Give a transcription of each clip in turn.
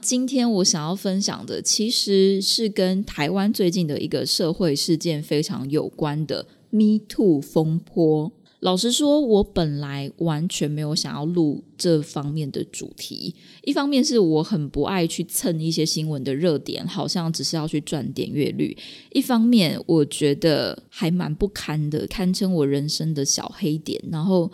今天我想要分享的，其实是跟台湾最近的一个社会事件非常有关的 “Me Too” 风波。老实说，我本来完全没有想要录这方面的主题。一方面是我很不爱去蹭一些新闻的热点，好像只是要去赚点阅率；一方面我觉得还蛮不堪的，堪称我人生的小黑点。然后。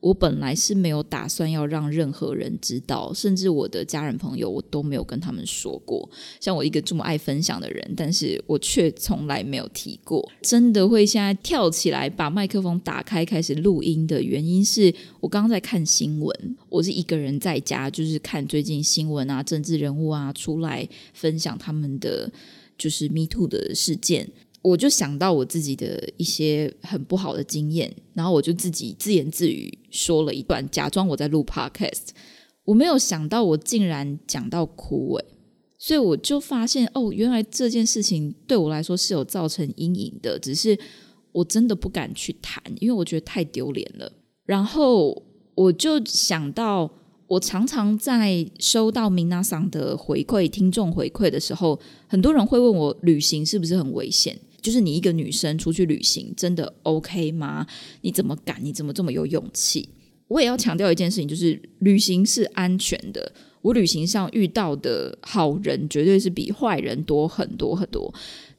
我本来是没有打算要让任何人知道，甚至我的家人朋友，我都没有跟他们说过。像我一个这么爱分享的人，但是我却从来没有提过。真的会现在跳起来把麦克风打开开始录音的原因，是我刚刚在看新闻，我是一个人在家，就是看最近新闻啊，政治人物啊出来分享他们的就是 Me Too 的事件。我就想到我自己的一些很不好的经验，然后我就自己自言自语说了一段，假装我在录 podcast。我没有想到我竟然讲到哭诶，所以我就发现哦，原来这件事情对我来说是有造成阴影的，只是我真的不敢去谈，因为我觉得太丢脸了。然后我就想到，我常常在收到明娜桑的回馈、听众回馈的时候，很多人会问我旅行是不是很危险。就是你一个女生出去旅行，真的 OK 吗？你怎么敢？你怎么这么有勇气？我也要强调一件事情，就是旅行是安全的。我旅行上遇到的好人，绝对是比坏人多很多很多。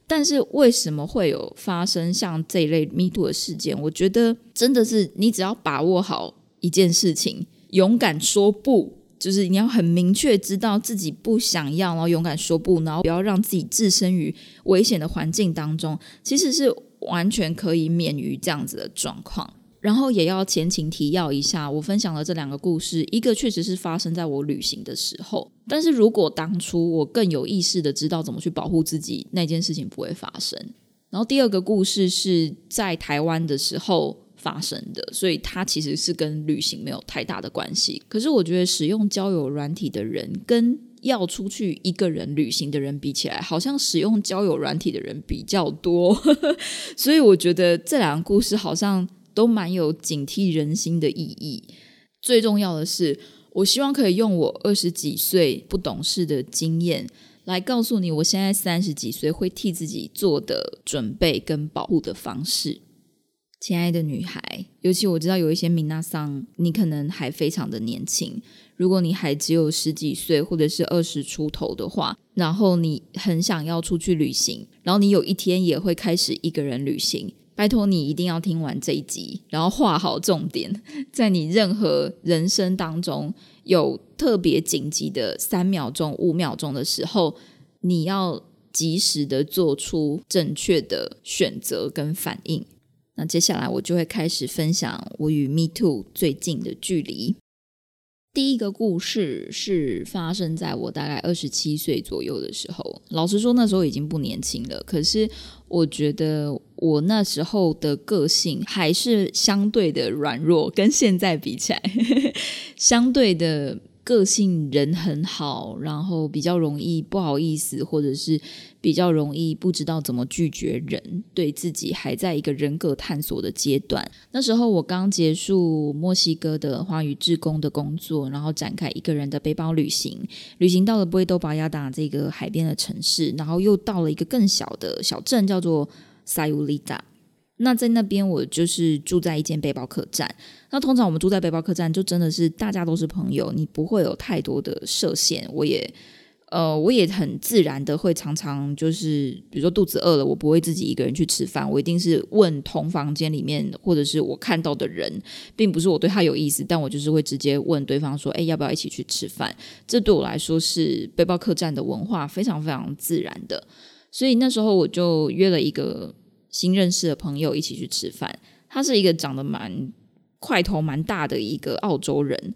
但是为什么会有发生像这一类 Me Too 的事件？我觉得真的是你只要把握好一件事情，勇敢说不。就是你要很明确知道自己不想要，然后勇敢说不，然后不要让自己置身于危险的环境当中，其实是完全可以免于这样子的状况。然后也要前情提要一下，我分享的这两个故事，一个确实是发生在我旅行的时候，但是如果当初我更有意识的知道怎么去保护自己，那件事情不会发生。然后第二个故事是在台湾的时候。发生的，所以它其实是跟旅行没有太大的关系。可是我觉得使用交友软体的人跟要出去一个人旅行的人比起来，好像使用交友软体的人比较多。所以我觉得这两个故事好像都蛮有警惕人心的意义。最重要的是，我希望可以用我二十几岁不懂事的经验来告诉你，我现在三十几岁会替自己做的准备跟保护的方式。亲爱的女孩，尤其我知道有一些米娜桑，你可能还非常的年轻。如果你还只有十几岁，或者是二十出头的话，然后你很想要出去旅行，然后你有一天也会开始一个人旅行，拜托你一定要听完这一集，然后画好重点，在你任何人生当中有特别紧急的三秒钟、五秒钟的时候，你要及时的做出正确的选择跟反应。那接下来我就会开始分享我与 Me Too 最近的距离。第一个故事是发生在我大概二十七岁左右的时候。老实说，那时候已经不年轻了。可是我觉得我那时候的个性还是相对的软弱，跟现在比起来，相对的。个性人很好，然后比较容易不好意思，或者是比较容易不知道怎么拒绝人，对自己还在一个人格探索的阶段。那时候我刚结束墨西哥的花语志工的工作，然后展开一个人的背包旅行，旅行到了布宜多巴亚达这个海边的城市，然后又到了一个更小的小镇，叫做塞乌利达。那在那边，我就是住在一间背包客栈。那通常我们住在背包客栈，就真的是大家都是朋友，你不会有太多的设限。我也，呃，我也很自然的会常常就是，比如说肚子饿了，我不会自己一个人去吃饭，我一定是问同房间里面或者是我看到的人，并不是我对他有意思，但我就是会直接问对方说，哎，要不要一起去吃饭？这对我来说是背包客栈的文化，非常非常自然的。所以那时候我就约了一个。新认识的朋友一起去吃饭，他是一个长得蛮块头蛮大的一个澳洲人，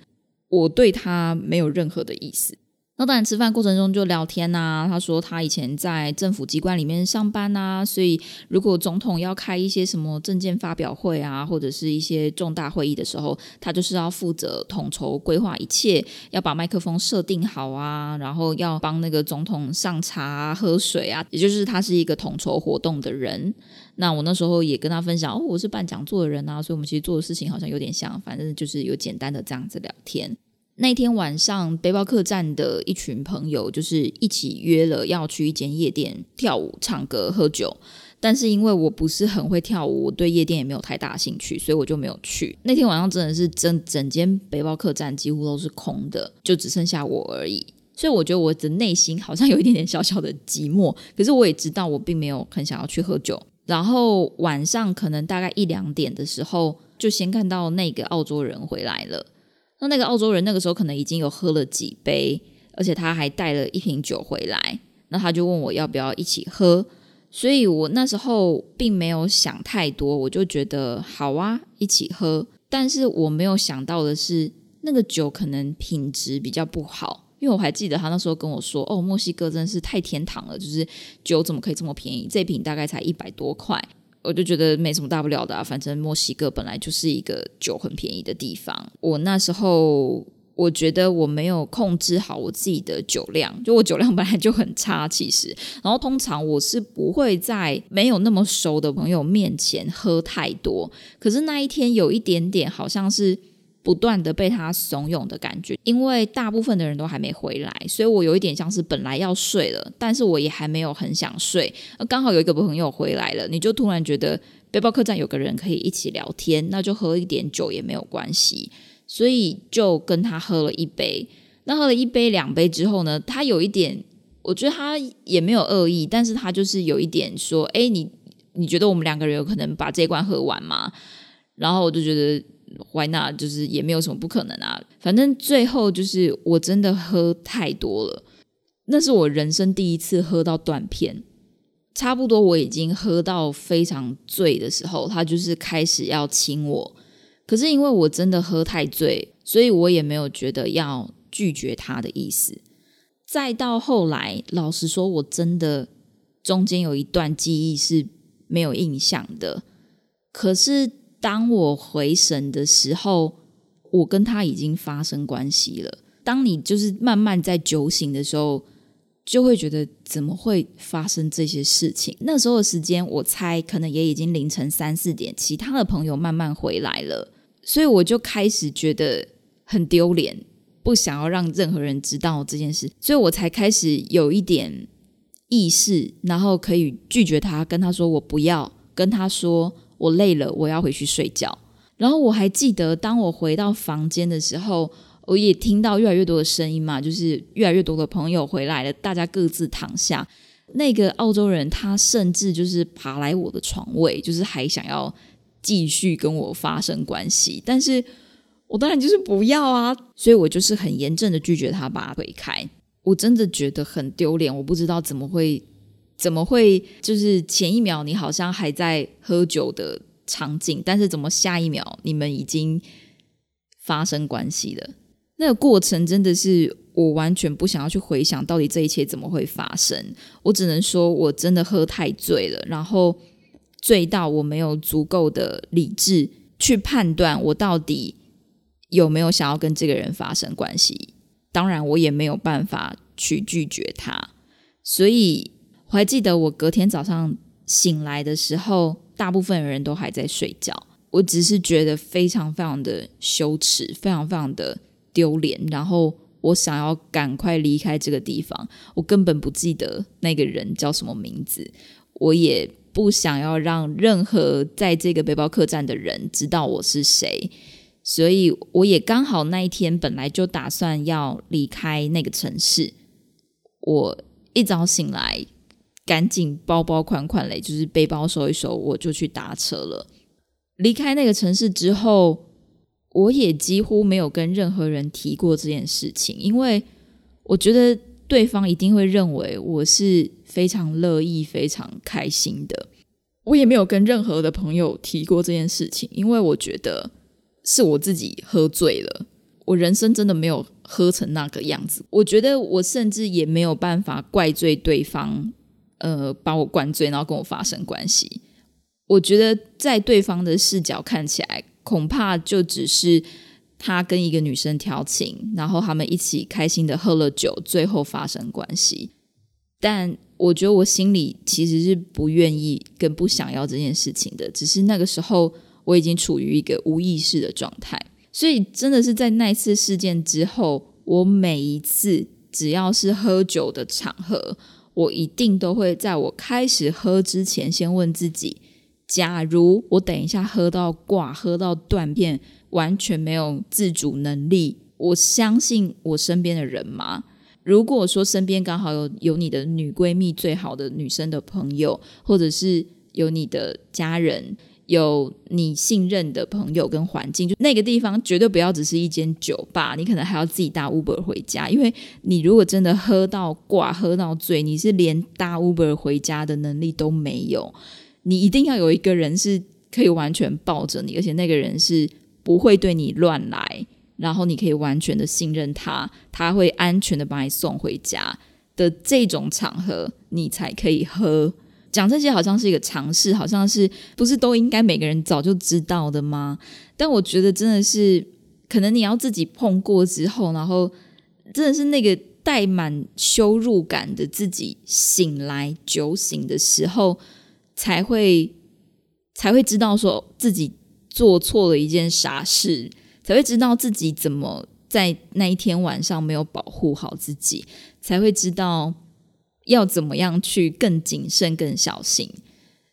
我对他没有任何的意思。那当然，吃饭过程中就聊天呐。他说他以前在政府机关里面上班呐，所以如果总统要开一些什么证件发表会啊，或者是一些重大会议的时候，他就是要负责统筹规划一切，要把麦克风设定好啊，然后要帮那个总统上茶喝水啊，也就是他是一个统筹活动的人。那我那时候也跟他分享，哦，我是办讲座的人啊，所以我们其实做的事情好像有点像，反正就是有简单的这样子聊天。那天晚上，背包客栈的一群朋友就是一起约了要去一间夜店跳舞、唱歌、喝酒。但是因为我不是很会跳舞，我对夜店也没有太大兴趣，所以我就没有去。那天晚上真的是整整间背包客栈几乎都是空的，就只剩下我而已。所以我觉得我的内心好像有一点点小小的寂寞。可是我也知道我并没有很想要去喝酒。然后晚上可能大概一两点的时候，就先看到那个澳洲人回来了。那那个澳洲人那个时候可能已经有喝了几杯，而且他还带了一瓶酒回来。那他就问我要不要一起喝，所以我那时候并没有想太多，我就觉得好啊，一起喝。但是我没有想到的是，那个酒可能品质比较不好，因为我还记得他那时候跟我说：“哦，墨西哥真是太天堂了，就是酒怎么可以这么便宜？这瓶大概才一百多块。”我就觉得没什么大不了的啊，反正墨西哥本来就是一个酒很便宜的地方。我那时候我觉得我没有控制好我自己的酒量，就我酒量本来就很差，其实。然后通常我是不会在没有那么熟的朋友面前喝太多，可是那一天有一点点好像是。不断的被他怂恿的感觉，因为大部分的人都还没回来，所以我有一点像是本来要睡了，但是我也还没有很想睡。刚好有一个朋友回来了，你就突然觉得背包客栈有个人可以一起聊天，那就喝一点酒也没有关系，所以就跟他喝了一杯。那喝了一杯两杯之后呢，他有一点，我觉得他也没有恶意，但是他就是有一点说：“哎，你你觉得我们两个人有可能把这关喝完吗？”然后我就觉得。Why not？就是也没有什么不可能啊。反正最后就是我真的喝太多了，那是我人生第一次喝到断片。差不多我已经喝到非常醉的时候，他就是开始要亲我。可是因为我真的喝太醉，所以我也没有觉得要拒绝他的意思。再到后来，老实说，我真的中间有一段记忆是没有印象的。可是。当我回神的时候，我跟他已经发生关系了。当你就是慢慢在酒醒的时候，就会觉得怎么会发生这些事情？那时候的时间，我猜可能也已经凌晨三四点，其他的朋友慢慢回来了，所以我就开始觉得很丢脸，不想要让任何人知道这件事，所以我才开始有一点意识，然后可以拒绝他，跟他说我不要，跟他说。我累了，我要回去睡觉。然后我还记得，当我回到房间的时候，我也听到越来越多的声音嘛，就是越来越多的朋友回来了，大家各自躺下。那个澳洲人他甚至就是爬来我的床位，就是还想要继续跟我发生关系，但是我当然就是不要啊，所以我就是很严正的拒绝他，把他推开。我真的觉得很丢脸，我不知道怎么会。怎么会？就是前一秒你好像还在喝酒的场景，但是怎么下一秒你们已经发生关系了？那个过程真的是我完全不想要去回想，到底这一切怎么会发生？我只能说我真的喝太醉了，然后醉到我没有足够的理智去判断我到底有没有想要跟这个人发生关系。当然，我也没有办法去拒绝他，所以。我还记得我隔天早上醒来的时候，大部分人都还在睡觉。我只是觉得非常非常的羞耻，非常非常的丢脸。然后我想要赶快离开这个地方。我根本不记得那个人叫什么名字，我也不想要让任何在这个背包客栈的人知道我是谁。所以我也刚好那一天本来就打算要离开那个城市。我一早醒来。赶紧包包款款嘞，就是背包收一收，我就去搭车了。离开那个城市之后，我也几乎没有跟任何人提过这件事情，因为我觉得对方一定会认为我是非常乐意、非常开心的。我也没有跟任何的朋友提过这件事情，因为我觉得是我自己喝醉了。我人生真的没有喝成那个样子。我觉得我甚至也没有办法怪罪对方。呃，把我灌醉，然后跟我发生关系。我觉得在对方的视角看起来，恐怕就只是他跟一个女生调情，然后他们一起开心的喝了酒，最后发生关系。但我觉得我心里其实是不愿意跟不想要这件事情的，只是那个时候我已经处于一个无意识的状态。所以真的是在那次事件之后，我每一次只要是喝酒的场合，我一定都会在我开始喝之前，先问自己：假如我等一下喝到挂、喝到断片，完全没有自主能力，我相信我身边的人吗？如果说身边刚好有有你的女闺蜜、最好的女生的朋友，或者是有你的家人。有你信任的朋友跟环境，就那个地方绝对不要只是一间酒吧，你可能还要自己搭 Uber 回家，因为你如果真的喝到挂、喝到醉，你是连搭 Uber 回家的能力都没有。你一定要有一个人是可以完全抱着你，而且那个人是不会对你乱来，然后你可以完全的信任他，他会安全的把你送回家的这种场合，你才可以喝。讲这些好像是一个尝试，好像是不是都应该每个人早就知道的吗？但我觉得真的是，可能你要自己碰过之后，然后真的是那个带满羞辱感的自己醒来酒醒的时候，才会才会知道说自己做错了一件傻事，才会知道自己怎么在那一天晚上没有保护好自己，才会知道。要怎么样去更谨慎、更小心？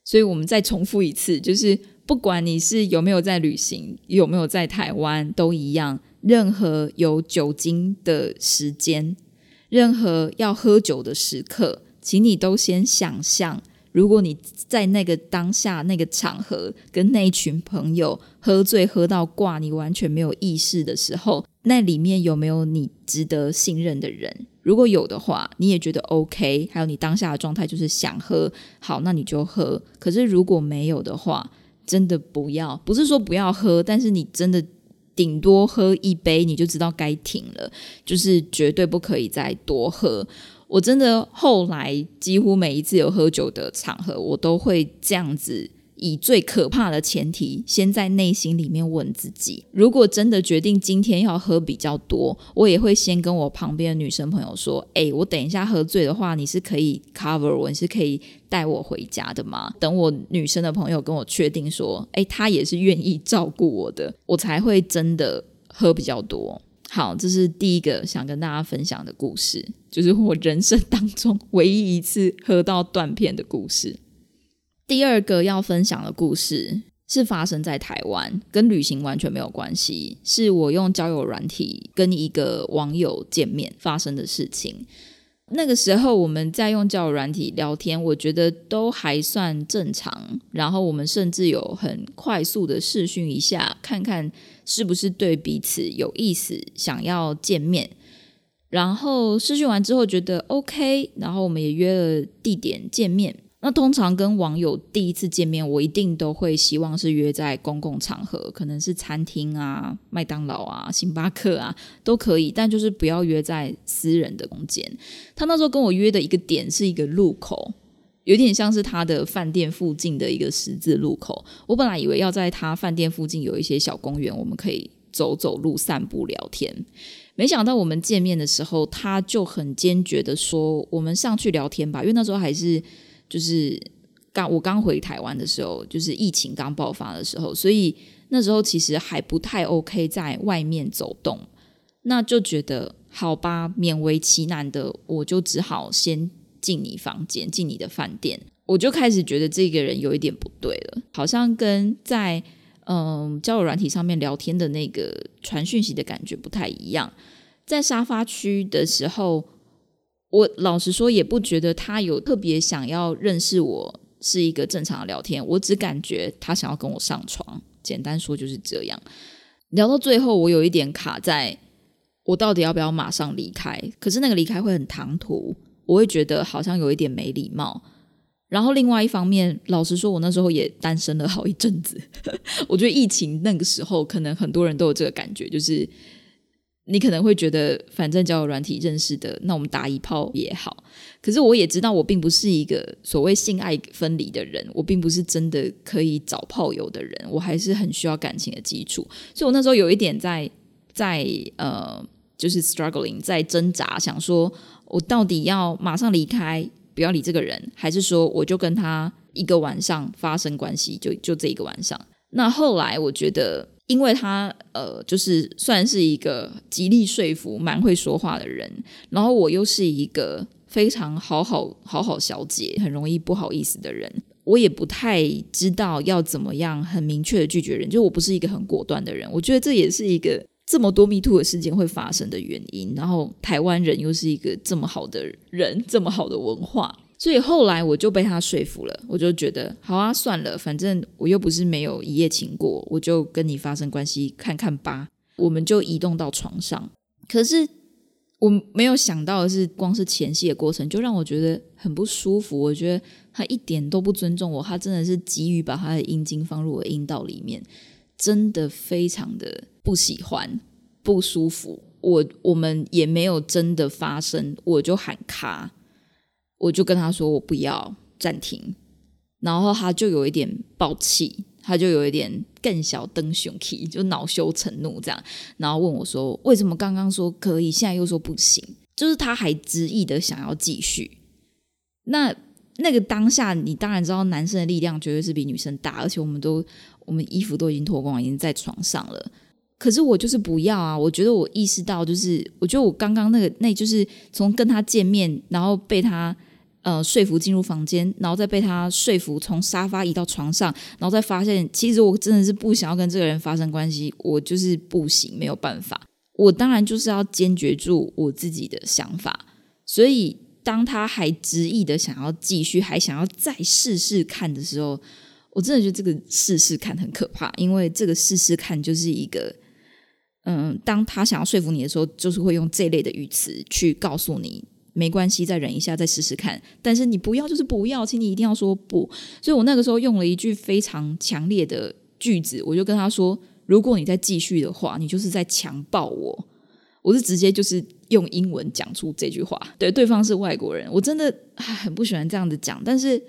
所以我们再重复一次，就是不管你是有没有在旅行，有没有在台湾，都一样。任何有酒精的时间，任何要喝酒的时刻，请你都先想象，如果你在那个当下、那个场合，跟那一群朋友喝醉喝到挂，你完全没有意识的时候，那里面有没有你值得信任的人？如果有的话，你也觉得 OK，还有你当下的状态就是想喝，好，那你就喝。可是如果没有的话，真的不要，不是说不要喝，但是你真的顶多喝一杯，你就知道该停了，就是绝对不可以再多喝。我真的后来几乎每一次有喝酒的场合，我都会这样子。以最可怕的前提，先在内心里面问自己：如果真的决定今天要喝比较多，我也会先跟我旁边的女生朋友说：“哎，我等一下喝醉的话，你是可以 cover 我，你是可以带我回家的吗？”等我女生的朋友跟我确定说：“哎，她也是愿意照顾我的，我才会真的喝比较多。”好，这是第一个想跟大家分享的故事，就是我人生当中唯一一次喝到断片的故事。第二个要分享的故事是发生在台湾，跟旅行完全没有关系，是我用交友软体跟一个网友见面发生的事情。那个时候我们在用交友软体聊天，我觉得都还算正常。然后我们甚至有很快速的试训一下，看看是不是对彼此有意思，想要见面。然后试训完之后觉得 OK，然后我们也约了地点见面。那通常跟网友第一次见面，我一定都会希望是约在公共场合，可能是餐厅啊、麦当劳啊、星巴克啊都可以，但就是不要约在私人的空间。他那时候跟我约的一个点是一个路口，有点像是他的饭店附近的一个十字路口。我本来以为要在他饭店附近有一些小公园，我们可以走走路、散步、聊天。没想到我们见面的时候，他就很坚决的说：“我们上去聊天吧。”因为那时候还是。就是刚我刚回台湾的时候，就是疫情刚爆发的时候，所以那时候其实还不太 OK 在外面走动，那就觉得好吧，勉为其难的，我就只好先进你房间，进你的饭店，我就开始觉得这个人有一点不对了，好像跟在嗯交友软体上面聊天的那个传讯息的感觉不太一样，在沙发区的时候。我老实说，也不觉得他有特别想要认识我，是一个正常的聊天。我只感觉他想要跟我上床，简单说就是这样。聊到最后，我有一点卡在，我到底要不要马上离开？可是那个离开会很唐突，我会觉得好像有一点没礼貌。然后另外一方面，老实说，我那时候也单身了好一阵子。我觉得疫情那个时候，可能很多人都有这个感觉，就是。你可能会觉得，反正交友软体认识的，那我们打一炮也好。可是我也知道，我并不是一个所谓性爱分离的人，我并不是真的可以找炮友的人，我还是很需要感情的基础。所以我那时候有一点在在呃，就是 struggling，在挣扎，想说我到底要马上离开，不要理这个人，还是说我就跟他一个晚上发生关系，就就这一个晚上。那后来我觉得。因为他呃，就是算是一个极力说服、蛮会说话的人，然后我又是一个非常好好好好小姐，很容易不好意思的人，我也不太知道要怎么样很明确的拒绝人，就我不是一个很果断的人。我觉得这也是一个这么多 Me Too 的事件会发生的原因。然后台湾人又是一个这么好的人，这么好的文化。所以后来我就被他说服了，我就觉得好啊，算了，反正我又不是没有一夜情过，我就跟你发生关系看看吧。我们就移动到床上，可是我没有想到的是，光是前戏的过程就让我觉得很不舒服。我觉得他一点都不尊重我，他真的是急于把他的阴茎放入我阴道里面，真的非常的不喜欢、不舒服。我我们也没有真的发生，我就喊卡。我就跟他说我不要暂停，然后他就有一点暴气，他就有一点更小登熊 key，，就恼羞成怒这样，然后问我说为什么刚刚说可以，现在又说不行？就是他还执意的想要继续。那那个当下，你当然知道男生的力量绝对是比女生大，而且我们都我们衣服都已经脱光，已经在床上了。可是我就是不要啊！我觉得我意识到，就是我觉得我刚刚那个，那就是从跟他见面，然后被他。呃，说服进入房间，然后再被他说服从沙发移到床上，然后再发现，其实我真的是不想要跟这个人发生关系，我就是不行，没有办法。我当然就是要坚决住我自己的想法。所以，当他还执意的想要继续，还想要再试试看的时候，我真的觉得这个试试看很可怕，因为这个试试看就是一个，嗯，当他想要说服你的时候，就是会用这类的语词去告诉你。没关系，再忍一下，再试试看。但是你不要，就是不要，请你一定要说不。所以我那个时候用了一句非常强烈的句子，我就跟他说：“如果你再继续的话，你就是在强暴我。”我是直接就是用英文讲出这句话。对，对方是外国人，我真的很不喜欢这样子讲。但是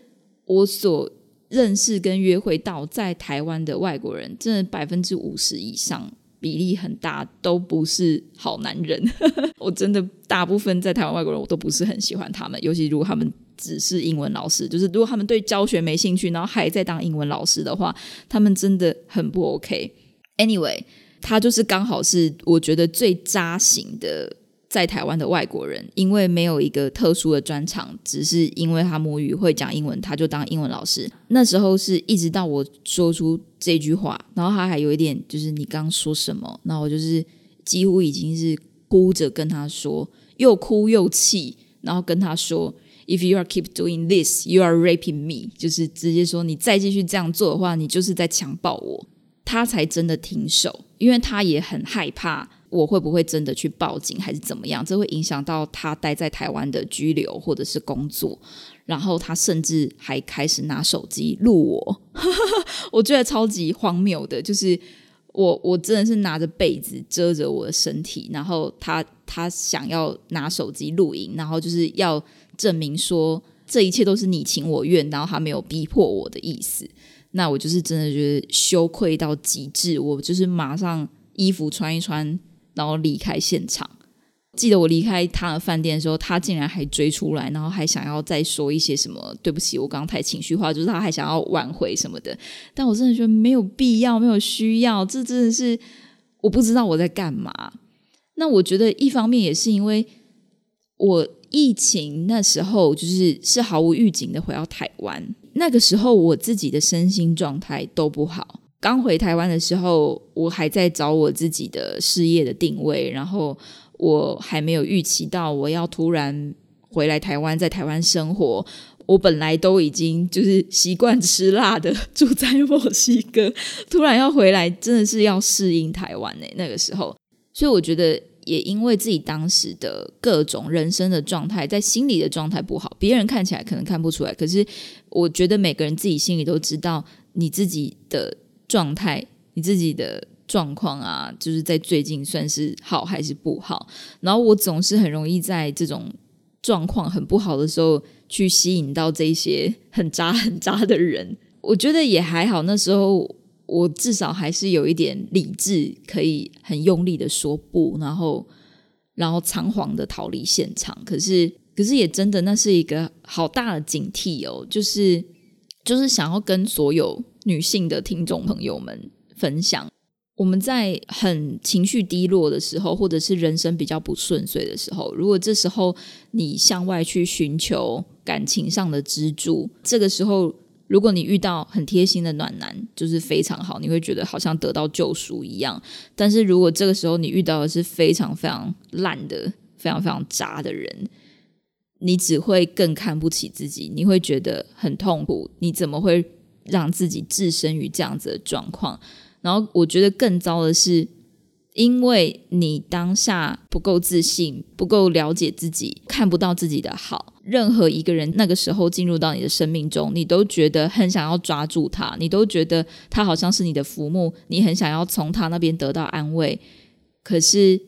我所认识跟约会到在台湾的外国人，真的百分之五十以上。比例很大，都不是好男人。我真的大部分在台湾外国人，我都不是很喜欢他们。尤其如果他们只是英文老师，就是如果他们对教学没兴趣，然后还在当英文老师的话，他们真的很不 OK。Anyway，他就是刚好是我觉得最扎心的。在台湾的外国人，因为没有一个特殊的专长，只是因为他母语会讲英文，他就当英文老师。那时候是一直到我说出这句话，然后他还有一点就是你刚说什么，然后我就是几乎已经是哭着跟他说，又哭又气，然后跟他说，If you are keep doing this, you are raping me，就是直接说你再继续这样做的话，你就是在强暴我。他才真的停手，因为他也很害怕。我会不会真的去报警，还是怎么样？这会影响到他待在台湾的居留或者是工作。然后他甚至还开始拿手机录我，我觉得超级荒谬的。就是我我真的是拿着被子遮着我的身体，然后他他想要拿手机录音，然后就是要证明说这一切都是你情我愿，然后他没有逼迫我的意思。那我就是真的觉得羞愧到极致，我就是马上衣服穿一穿。然后离开现场。记得我离开他的饭店的时候，他竟然还追出来，然后还想要再说一些什么。对不起，我刚刚太情绪化，就是他还想要挽回什么的。但我真的觉得没有必要，没有需要。这真的是我不知道我在干嘛。那我觉得一方面也是因为我疫情那时候就是是毫无预警的回到台湾，那个时候我自己的身心状态都不好。刚回台湾的时候，我还在找我自己的事业的定位，然后我还没有预期到我要突然回来台湾，在台湾生活。我本来都已经就是习惯吃辣的，住在墨西哥，突然要回来，真的是要适应台湾呢。那个时候，所以我觉得也因为自己当时的各种人生的状态，在心里的状态不好，别人看起来可能看不出来，可是我觉得每个人自己心里都知道你自己的。状态，你自己的状况啊，就是在最近算是好还是不好？然后我总是很容易在这种状况很不好的时候，去吸引到这些很渣很渣的人。我觉得也还好，那时候我至少还是有一点理智，可以很用力的说不，然后然后仓皇的逃离现场。可是，可是也真的，那是一个好大的警惕哦，就是就是想要跟所有。女性的听众朋友们分享，我们在很情绪低落的时候，或者是人生比较不顺遂的时候，如果这时候你向外去寻求感情上的支柱，这个时候如果你遇到很贴心的暖男，就是非常好，你会觉得好像得到救赎一样。但是如果这个时候你遇到的是非常非常烂的、非常非常渣的人，你只会更看不起自己，你会觉得很痛苦。你怎么会让自己置身于这样子的状况？然后我觉得更糟的是，因为你当下不够自信，不够了解自己，看不到自己的好。任何一个人那个时候进入到你的生命中，你都觉得很想要抓住他，你都觉得他好像是你的浮木，你很想要从他那边得到安慰。可是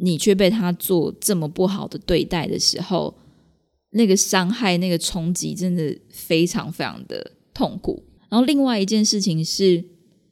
你却被他做这么不好的对待的时候，那个伤害、那个冲击，真的非常非常的痛苦。然后另外一件事情是。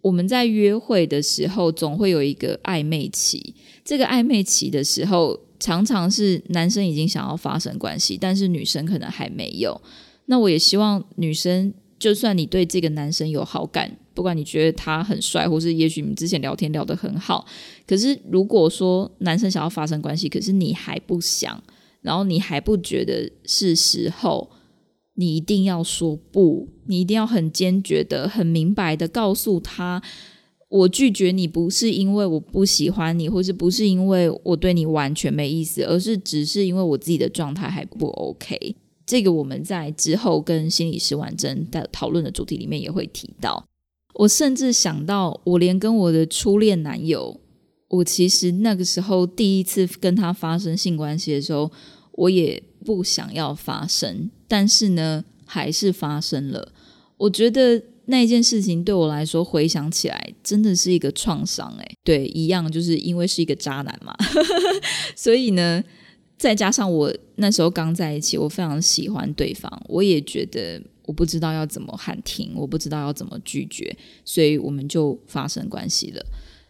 我们在约会的时候，总会有一个暧昧期。这个暧昧期的时候，常常是男生已经想要发生关系，但是女生可能还没有。那我也希望女生，就算你对这个男生有好感，不管你觉得他很帅，或是也许你之前聊天聊得很好，可是如果说男生想要发生关系，可是你还不想，然后你还不觉得是时候。你一定要说不，你一定要很坚决的、很明白的告诉他，我拒绝你不是因为我不喜欢你，或是不是因为我对你完全没意思，而是只是因为我自己的状态还不 OK。这个我们在之后跟心理师完整的讨论的主题里面也会提到。我甚至想到，我连跟我的初恋男友，我其实那个时候第一次跟他发生性关系的时候，我也不想要发生。但是呢，还是发生了。我觉得那件事情对我来说，回想起来真的是一个创伤。哎，对，一样就是因为是一个渣男嘛，所以呢，再加上我那时候刚在一起，我非常喜欢对方，我也觉得我不知道要怎么喊停，我不知道要怎么拒绝，所以我们就发生关系了。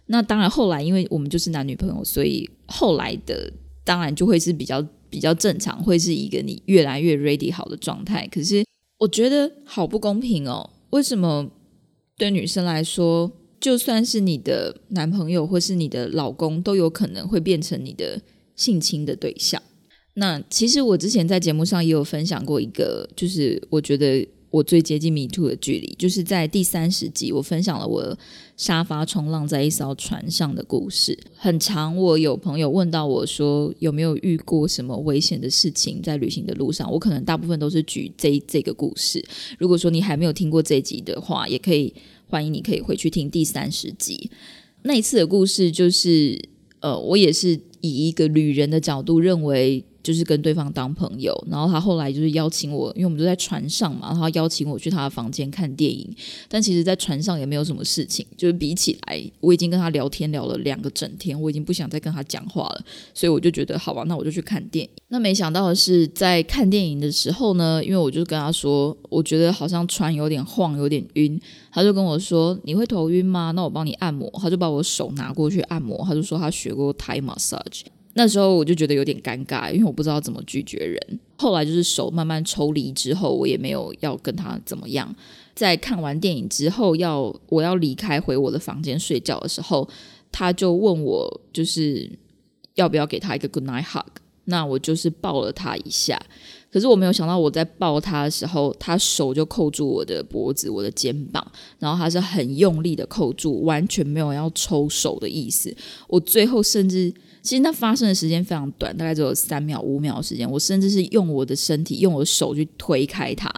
那当然，后来因为我们就是男女朋友，所以后来的当然就会是比较。比较正常，会是一个你越来越 ready 好的状态。可是我觉得好不公平哦！为什么对女生来说，就算是你的男朋友或是你的老公，都有可能会变成你的性侵的对象？那其实我之前在节目上也有分享过一个，就是我觉得。我最接近 Me Too 的距离，就是在第三十集，我分享了我沙发冲浪在一艘船上的故事。很长，我有朋友问到我说，有没有遇过什么危险的事情在旅行的路上？我可能大部分都是举这这个故事。如果说你还没有听过这集的话，也可以欢迎你可以回去听第三十集。那一次的故事就是，呃，我也是以一个旅人的角度认为。就是跟对方当朋友，然后他后来就是邀请我，因为我们都在船上嘛，然后邀请我去他的房间看电影。但其实，在船上也没有什么事情，就是比起来，我已经跟他聊天聊了两个整天，我已经不想再跟他讲话了，所以我就觉得好吧，那我就去看电影。那没想到的是，在看电影的时候呢，因为我就跟他说，我觉得好像船有点晃，有点晕，他就跟我说：“你会头晕吗？那我帮你按摩。”他就把我手拿过去按摩，他就说他学过 Thai massage。那时候我就觉得有点尴尬，因为我不知道怎么拒绝人。后来就是手慢慢抽离之后，我也没有要跟他怎么样。在看完电影之后，要我要离开回我的房间睡觉的时候，他就问我就是要不要给他一个 good night hug。那我就是抱了他一下，可是我没有想到我在抱他的时候，他手就扣住我的脖子、我的肩膀，然后他是很用力的扣住，完全没有要抽手的意思。我最后甚至。其实那发生的时间非常短，大概只有三秒、五秒的时间。我甚至是用我的身体、用我的手去推开他，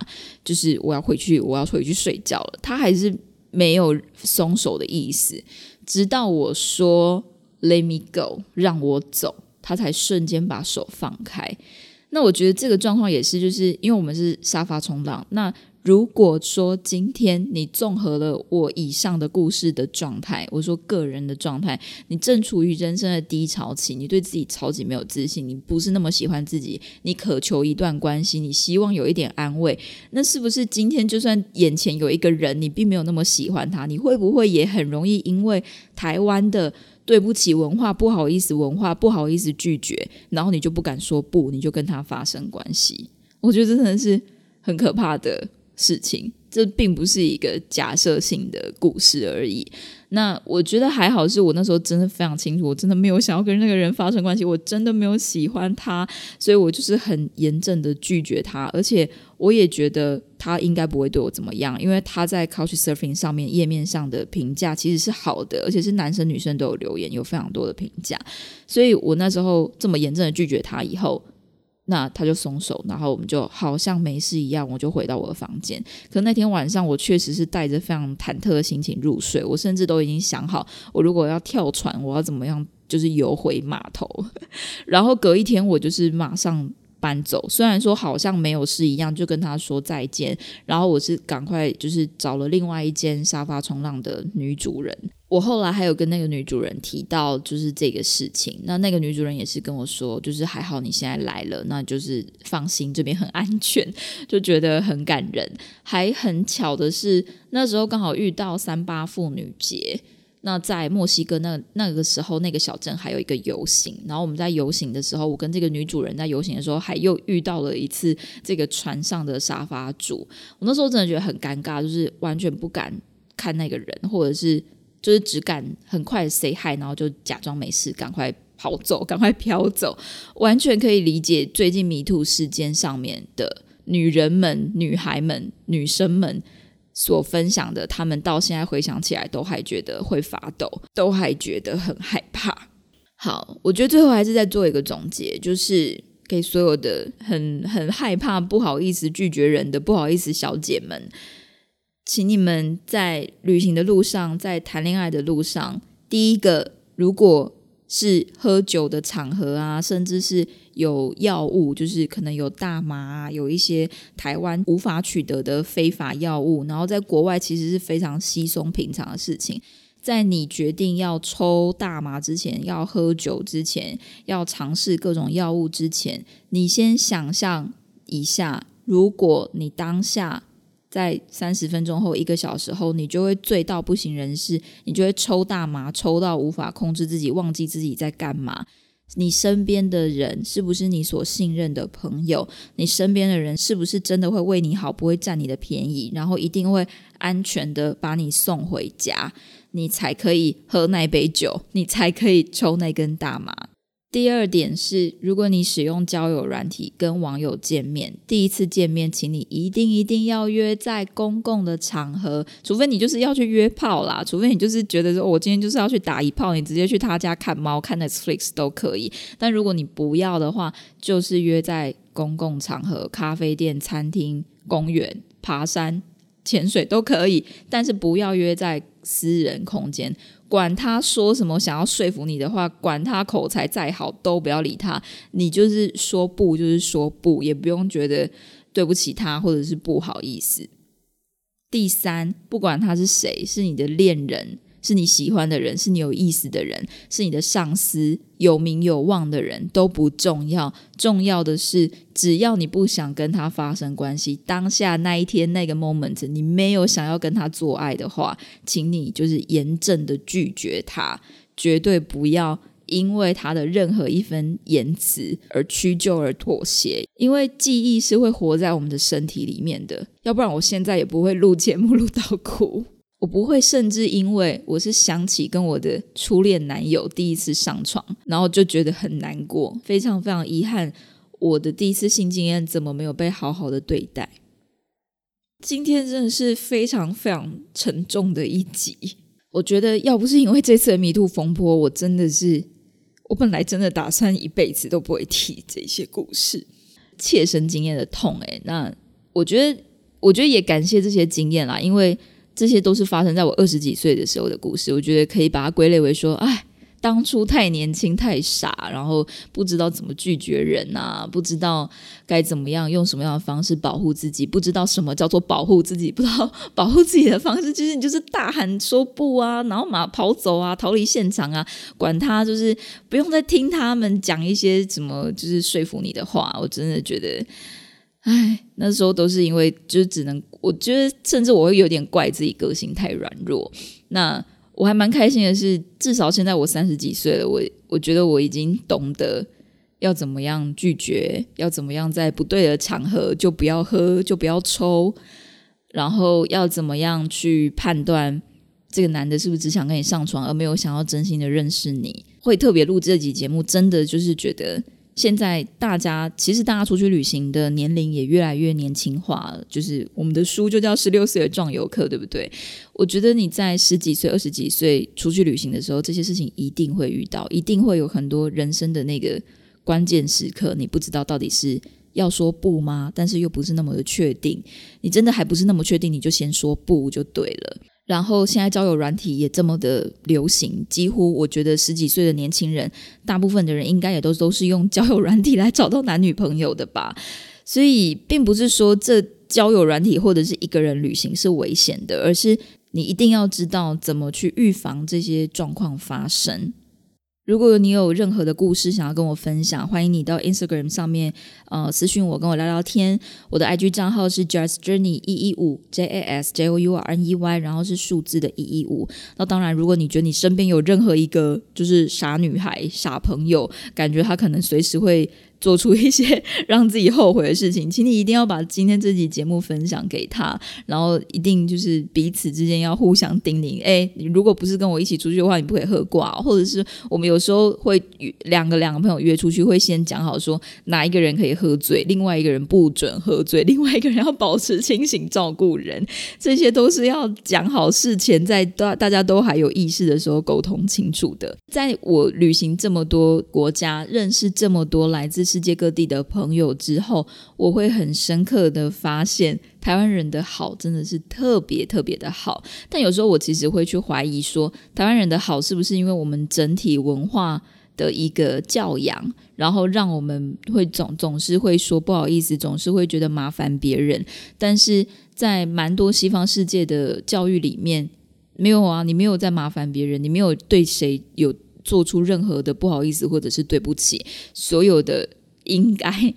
就是我要回去，我要回去睡觉了。他还是没有松手的意思，直到我说 “Let me go”，让我走，他才瞬间把手放开。那我觉得这个状况也是，就是因为我们是沙发冲浪，那。如果说今天你综合了我以上的故事的状态，我说个人的状态，你正处于人生的低潮期，你对自己超级没有自信，你不是那么喜欢自己，你渴求一段关系，你希望有一点安慰，那是不是今天就算眼前有一个人，你并没有那么喜欢他，你会不会也很容易因为台湾的对不起文化、不好意思文化、不好意思拒绝，然后你就不敢说不，你就跟他发生关系？我觉得真的是很可怕的。事情，这并不是一个假设性的故事而已。那我觉得还好，是我那时候真的非常清楚，我真的没有想要跟那个人发生关系，我真的没有喜欢他，所以我就是很严正的拒绝他，而且我也觉得他应该不会对我怎么样，因为他在 Couch Surfing 上面页面上的评价其实是好的，而且是男生女生都有留言，有非常多的评价，所以我那时候这么严正的拒绝他以后。那他就松手，然后我们就好像没事一样，我就回到我的房间。可那天晚上，我确实是带着非常忐忑的心情入睡。我甚至都已经想好，我如果要跳船，我要怎么样，就是游回码头。然后隔一天，我就是马上。搬走，虽然说好像没有事一样，就跟他说再见。然后我是赶快就是找了另外一间沙发冲浪的女主人。我后来还有跟那个女主人提到就是这个事情，那那个女主人也是跟我说，就是还好你现在来了，那就是放心，这边很安全，就觉得很感人。还很巧的是，那时候刚好遇到三八妇女节。那在墨西哥那那个时候，那个小镇还有一个游行。然后我们在游行的时候，我跟这个女主人在游行的时候，还又遇到了一次这个船上的沙发主。我那时候真的觉得很尴尬，就是完全不敢看那个人，或者是就是只敢很快 say hi，然后就假装没事，赶快跑走，赶快飘走。完全可以理解最近迷途事件上面的女人们、女孩们、女生们。所分享的，他们到现在回想起来都还觉得会发抖，都还觉得很害怕。好，我觉得最后还是再做一个总结，就是给所有的很很害怕、不好意思拒绝人的不好意思小姐们，请你们在旅行的路上，在谈恋爱的路上，第一个，如果是喝酒的场合啊，甚至是。有药物，就是可能有大麻，有一些台湾无法取得的非法药物，然后在国外其实是非常稀松平常的事情。在你决定要抽大麻之前，要喝酒之前，要尝试各种药物之前，你先想象一下，如果你当下在三十分钟后、一个小时后，你就会醉到不省人事，你就会抽大麻，抽到无法控制自己，忘记自己在干嘛。你身边的人是不是你所信任的朋友？你身边的人是不是真的会为你好，不会占你的便宜，然后一定会安全的把你送回家，你才可以喝那杯酒，你才可以抽那根大麻。第二点是，如果你使用交友软体跟网友见面，第一次见面，请你一定一定要约在公共的场合，除非你就是要去约炮啦，除非你就是觉得说我今天就是要去打一炮，你直接去他家看猫、看 Netflix 都可以。但如果你不要的话，就是约在公共场合，咖啡店、餐厅、公园、爬山、潜水都可以，但是不要约在私人空间。管他说什么，想要说服你的话，管他口才再好，都不要理他。你就是说不，就是说不，也不用觉得对不起他，或者是不好意思。第三，不管他是谁，是你的恋人。是你喜欢的人，是你有意思的人，是你的上司，有名有望的人都不重要。重要的是，只要你不想跟他发生关系，当下那一天那个 moment，你没有想要跟他做爱的话，请你就是严正的拒绝他，绝对不要因为他的任何一分言辞而屈就而妥协。因为记忆是会活在我们的身体里面的，要不然我现在也不会录节目录到哭。我不会，甚至因为我是想起跟我的初恋男友第一次上床，然后就觉得很难过，非常非常遗憾，我的第一次性经验怎么没有被好好的对待？今天真的是非常非常沉重的一集。我觉得要不是因为这次的迷途风波，我真的是，我本来真的打算一辈子都不会提这些故事，切身经验的痛。诶，那我觉得，我觉得也感谢这些经验啦，因为。这些都是发生在我二十几岁的时候的故事，我觉得可以把它归类为说，哎，当初太年轻太傻，然后不知道怎么拒绝人啊，不知道该怎么样用什么样的方式保护自己，不知道什么叫做保护自己，不知道保护自己的方式，其实你就是大喊说不啊，然后马上跑走啊，逃离现场啊，管他就是不用再听他们讲一些什么，就是说服你的话，我真的觉得。唉，那时候都是因为就只能，我觉得甚至我会有点怪自己个性太软弱。那我还蛮开心的是，至少现在我三十几岁了，我我觉得我已经懂得要怎么样拒绝，要怎么样在不对的场合就不要喝，就不要抽。然后要怎么样去判断这个男的是不是只想跟你上床，而没有想要真心的认识你？会特别录这集节目，真的就是觉得。现在大家其实大家出去旅行的年龄也越来越年轻化了，就是我们的书就叫《十六岁的壮游客》，对不对？我觉得你在十几岁、二十几岁出去旅行的时候，这些事情一定会遇到，一定会有很多人生的那个关键时刻，你不知道到底是要说不吗？但是又不是那么的确定，你真的还不是那么确定，你就先说不就对了。然后现在交友软体也这么的流行，几乎我觉得十几岁的年轻人，大部分的人应该也都都是用交友软体来找到男女朋友的吧。所以并不是说这交友软体或者是一个人旅行是危险的，而是你一定要知道怎么去预防这些状况发生。如果你有任何的故事想要跟我分享，欢迎你到 Instagram 上面呃私信我，跟我聊聊天。我的 IG 账号是 Jas Journey 一一五 J A S J O U R N E Y，然后是数字的一一五。那当然，如果你觉得你身边有任何一个就是傻女孩、傻朋友，感觉她可能随时会。做出一些 让自己后悔的事情，请你一定要把今天这集节目分享给他，然后一定就是彼此之间要互相叮咛。哎，你如果不是跟我一起出去的话，你不可以喝挂，或者是我们有时候会两个两个朋友约出去，会先讲好说哪一个人可以喝醉，另外一个人不准喝醉，另外一个人要保持清醒照顾人，这些都是要讲好事前，在大大家都还有意识的时候沟通清楚的。在我旅行这么多国家，认识这么多来自。世界各地的朋友之后，我会很深刻的发现，台湾人的好真的是特别特别的好。但有时候我其实会去怀疑，说台湾人的好是不是因为我们整体文化的一个教养，然后让我们会总总是会说不好意思，总是会觉得麻烦别人。但是在蛮多西方世界的教育里面，没有啊，你没有在麻烦别人，你没有对谁有做出任何的不好意思或者是对不起，所有的。应该，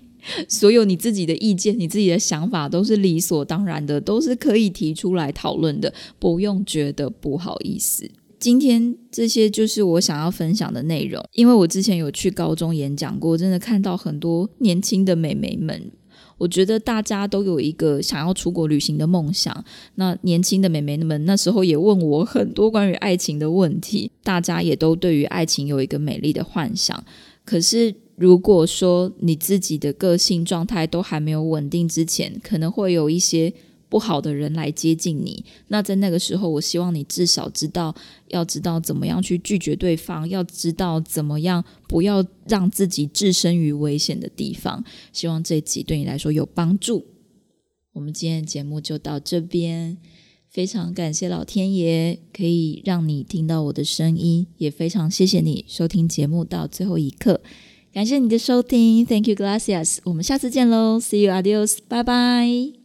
所有你自己的意见、你自己的想法都是理所当然的，都是可以提出来讨论的，不用觉得不好意思。今天这些就是我想要分享的内容，因为我之前有去高中演讲过，真的看到很多年轻的美眉们，我觉得大家都有一个想要出国旅行的梦想。那年轻的美眉们那时候也问我很多关于爱情的问题，大家也都对于爱情有一个美丽的幻想，可是。如果说你自己的个性状态都还没有稳定之前，可能会有一些不好的人来接近你。那在那个时候，我希望你至少知道，要知道怎么样去拒绝对方，要知道怎么样不要让自己置身于危险的地方。希望这集对你来说有帮助。我们今天的节目就到这边，非常感谢老天爷可以让你听到我的声音，也非常谢谢你收听节目到最后一刻。感谢你的收听，Thank you, gracias。我们下次见喽，See you, adios，拜拜。